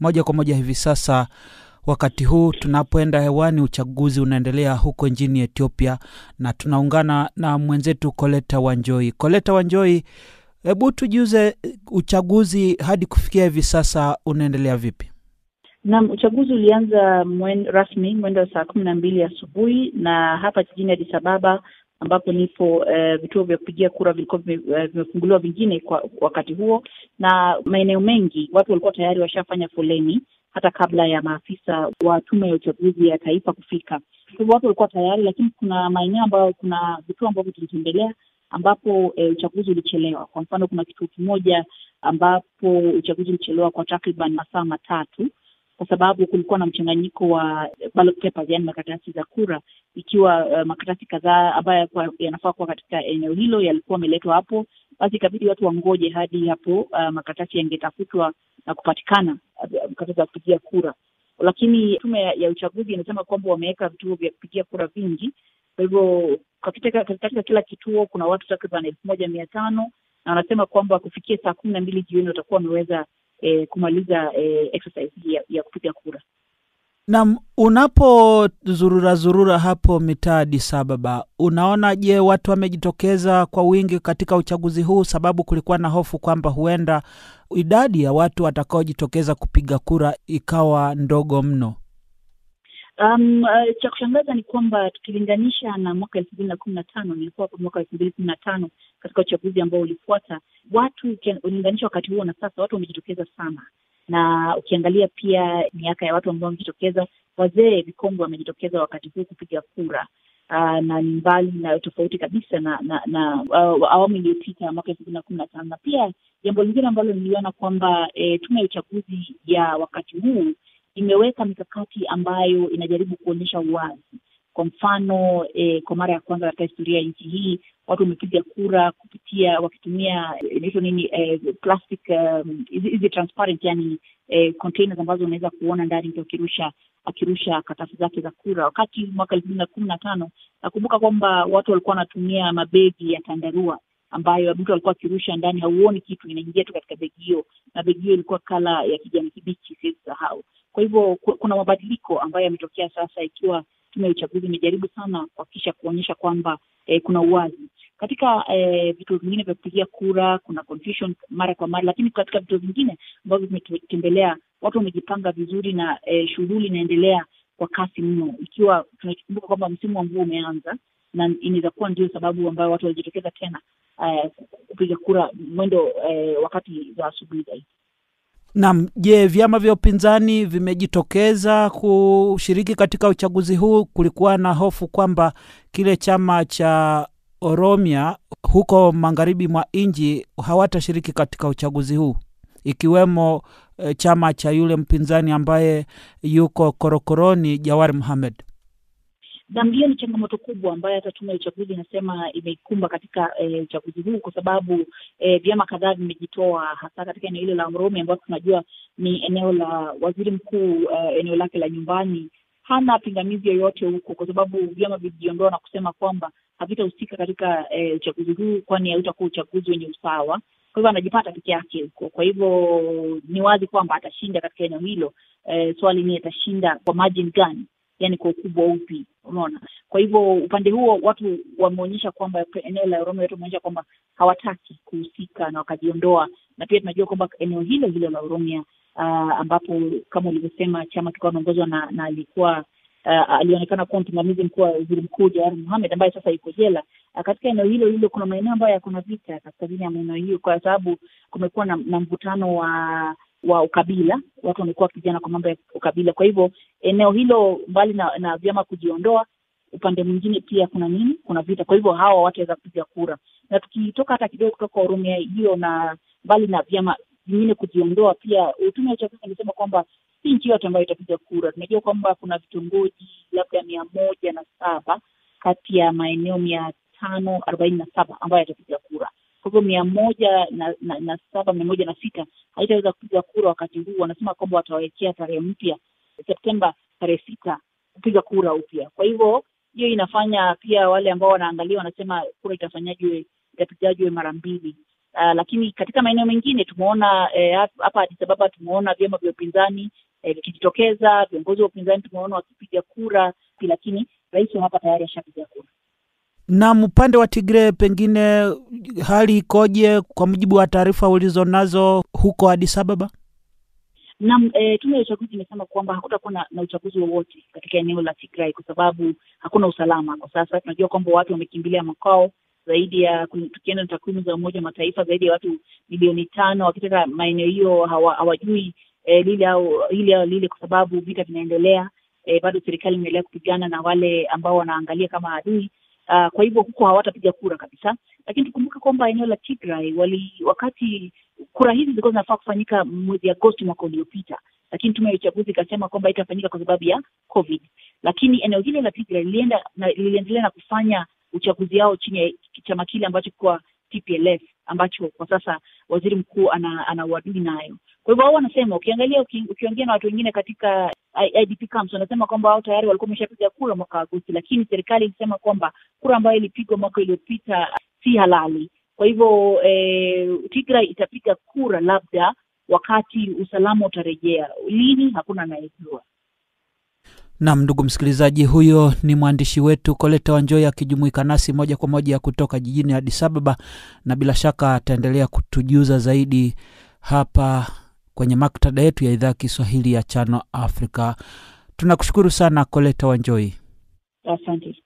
moja kwa moja hivi sasa wakati huu tunapoenda hewani uchaguzi unaendelea huko nchini ethiopia na tunaungana na mwenzetu koleta wanjoi. Koleta wanjoi hebu tujuze uchaguzi hadi kufikia hivi sasa unaendelea vipi? Naam, uchaguzi ulianza mwen, rasmi mwendo wa saa kumi na mbili asubuhi na hapa jijini Addis Ababa ambapo nipo eh, vituo vya kupigia kura vilikuwa vimefunguliwa uh, vingine kwa wakati huo, na maeneo mengi watu walikuwa tayari washafanya foleni hata kabla ya maafisa wa tume ya uchaguzi ya taifa kufika. Kwa hivyo watu walikuwa tayari, lakini kuna maeneo ambayo kuna vituo ambavyo tulitembelea ambapo e, uchaguzi ulichelewa. Kwa mfano, kuna kituo kimoja ambapo uchaguzi ulichelewa kwa takriban masaa matatu kwa sababu kulikuwa na mchanganyiko wa ballot papers, yani makaratasi za kura, ikiwa uh, makaratasi kadhaa ambayo yanafaa kuwa katika eneo hilo yalikuwa ameletwa hapo, basi ikabidi watu wangoje hadi hapo uh, makaratasi yangetafutwa na kupatikana makaratasi ya kupigia kura. Lakini tume ya, uchaguzi inasema kwamba wameweka vituo vya kupigia kura vingi, kwa hivyo katika kila kituo kuna watu takriban elfu moja mia tano na wanasema kwamba kufikia saa kumi na mbili jioni watakuwa wameweza eh, kumaliza eh, exercise ya, ya kupiga kura. Naam, unapozurura zurura hapo mitaa Addis Ababa, unaona je, watu wamejitokeza kwa wingi katika uchaguzi huu? Sababu kulikuwa na hofu kwamba huenda idadi ya watu watakaojitokeza kupiga kura ikawa ndogo mno. Um, uh, cha kushangaza ni kwamba tukilinganisha na mwaka elfu mbili na kumi na tano nilikuwa mwaka elfu mbili kumi na tano katika uchaguzi ambao ulifuata, watu ukilinganisha wakati huo na sasa, watu wamejitokeza sana, na ukiangalia pia miaka ya watu ambao wamejitokeza, wazee vikongwe wamejitokeza wakati huu kupiga kura. Uh, na ni mbali na tofauti kabisa na na, na uh, awamu iliyopita mwaka elfu mbili na kumi na tano na pia jambo lingine ambalo niliona kwamba e, tume ya uchaguzi ya wakati huu imeweka mikakati ambayo inajaribu kuonyesha uwazi. Kwa mfano eh, kwa mara ya kwanza katika historia ya nchi hii watu wamepiga kura kupitia wakitumia inaitwa nini eh, plastic hizi um, transparent yani eh, containers ambazo unaweza kuona ndani mtu akirusha akirusha karatasi zake za kura. Wakati mwaka elfu mbili na kumi na tano nakumbuka kwamba watu walikuwa wanatumia mabegi ya tandarua ambayo mtu alikuwa akirusha ndani, hauoni kitu, inaingia tu katika begi hiyo, na begi hiyo ilikuwa kala ya kijani kibichi, siwezi sahau. Kwa hivyo kuna mabadiliko ambayo yametokea sasa, ikiwa tume ya uchaguzi imejaribu sana kuhakikisha kuonyesha kwamba eh, kuna uwazi katika eh, vituo vingine vya kupigia kura. Kuna confusion mara kwa mara, lakini katika vituo vingine ambavyo vimetembelea watu wamejipanga vizuri na eh, shughuli inaendelea kwa kasi mno, ikiwa tunakumbuka kwamba msimu wa mvua umeanza na inaweza kuwa ndio sababu ambayo watu walijitokeza tena uh, kupiga kura mwendo uh, wakati za asubuhi zaidi. Naam, je, vyama vya upinzani vimejitokeza kushiriki katika uchaguzi huu? Kulikuwa na hofu kwamba kile chama cha Oromia huko magharibi mwa nchi hawatashiriki katika uchaguzi huu, ikiwemo e, chama cha yule mpinzani ambaye yuko korokoroni Jawari Mohamed. Naam, ndiyo ni changamoto kubwa ambayo hata tume ya uchaguzi inasema imeikumba katika uchaguzi eh, huu kwa sababu eh, vyama kadhaa vimejitoa hasa katika eneo hilo la Mromi ambapo tunajua ni eneo la waziri mkuu uh, eneo lake la nyumbani. Hana pingamizi yoyote huko, kwa sababu vyama vilijiondoa na kusema kwamba havitahusika katika e, uchaguzi huu, kwani hautakuwa uchaguzi wenye usawa. Kwa hivyo anajipata peke yake huko. Kwa hivyo ni wazi kwamba atashinda katika eneo hilo. Eh, swali ni atashinda kwa margin gani? Yani kwa ukubwa upi? Unaona, kwa hivyo upande huo watu wameonyesha kwamba eneo la Oromia, watu wameonyesha kwamba hawataki kuhusika na wakajiondoa, na pia tunajua kwamba eneo hilo hilo la Oromia uh, ambapo kama ulivyosema chama kikawa naongozwa na, na alikuwa uh, alionekana kuwa msimamizi mkuu wa waziri mkuu Jawar Mohamed ambaye sasa yuko jela. Uh, katika eneo hilo hilo kuna maeneo ambayo yako na vita kaskazini ya maeneo hiyo, kwa sababu kumekuwa na, na mvutano wa wa ukabila, watu wamekuwa wakipigana kwa mambo ya ukabila. Kwa hivyo eneo hilo mbali na, na vyama kujiondoa, upande mwingine pia kuna nini, kuna vita. Kwa hivyo hawa wataweza kupiga kura, na tukitoka hata kidogo kutoka Oromia hiyo na mbali na vyama vingine kujiondoa, pia tume ya uchaguzi imesema kwamba si nchi yote ambayo itapiga kura. Tunajua kwamba kuna vitongoji labda mia moja na saba kati ya maeneo mia tano arobaini na saba ambayo yatapiga kura kwa hivyo mia moja na, na, na saba mia moja na sita haitaweza kupiga kura wakati huu. Wanasema kwamba watawekea tarehe mpya Septemba tarehe sita kupiga kura upya. Kwa hivyo hiyo inafanya pia wale ambao wanaangalia wanasema kura itafanyajwe itapigajwe mara mbili. Uh, lakini katika maeneo mengine tumeona hapa eh, Addis tumeona vyama vya upinzani vikijitokeza eh, viongozi wa upinzani tumeona wakipiga kura, lakini rais wa hapa tayari ashapiga kura. Na upande wa Tigre, pengine hali ikoje kwa mujibu wa taarifa ulizonazo huko Addis Ababa? Naam, e, tume ya uchaguzi imesema kwamba hakutakuwa na, na uchaguzi wowote katika eneo la Tigray kwa sababu hakuna usalama kwa sasa. Tunajua kwamba watu wamekimbilia makao zaidi ya, tukienda na takwimu za Umoja wa Mataifa, zaidi ya watu milioni tano wakitoka maeneo hiyo hawajui e, lile au lile au lile, kwa sababu vita vinaendelea. E, bado serikali inaendelea kupigana na wale ambao wanaangalia kama adui. Uh, kwa hivyo huko hawatapiga kura kabisa, lakini tukumbuke kwamba eneo la Tigray wali wakati kura hizi zilikuwa zinafaa kufanyika mwezi Agosti mwaka uliopita, lakini tume ya uchaguzi ikasema kwamba itafanyika kwa sababu ya COVID. Lakini eneo hile la Tigray liliendelea na kufanya uchaguzi wao chini ya chama kile ambacho kwa TPLF ambacho kwa sasa waziri mkuu ana, ana uadui nayo. Kwa hivyo wao wanasema, ukiangalia uki, ukiongea na watu wengine katika IDP camps wanasema kwamba wao tayari walikuwa wameshapiga kura mwaka Agosti, lakini serikali ilisema kwamba kura ambayo ilipigwa mwaka iliyopita si halali. Kwa hivyo eh, Tigray itapiga kura labda wakati usalama utarejea. Lini hakuna anayejua. Nam, ndugu msikilizaji, huyo ni mwandishi wetu Koleta Wanjoi akijumuika nasi moja kwa moja kutoka jijini Addis Ababa, na bila shaka ataendelea kutujuza zaidi hapa kwenye maktaba yetu ya idhaa Kiswahili ya Chano Africa. Tunakushukuru sana Koleta Wanjoi, asante.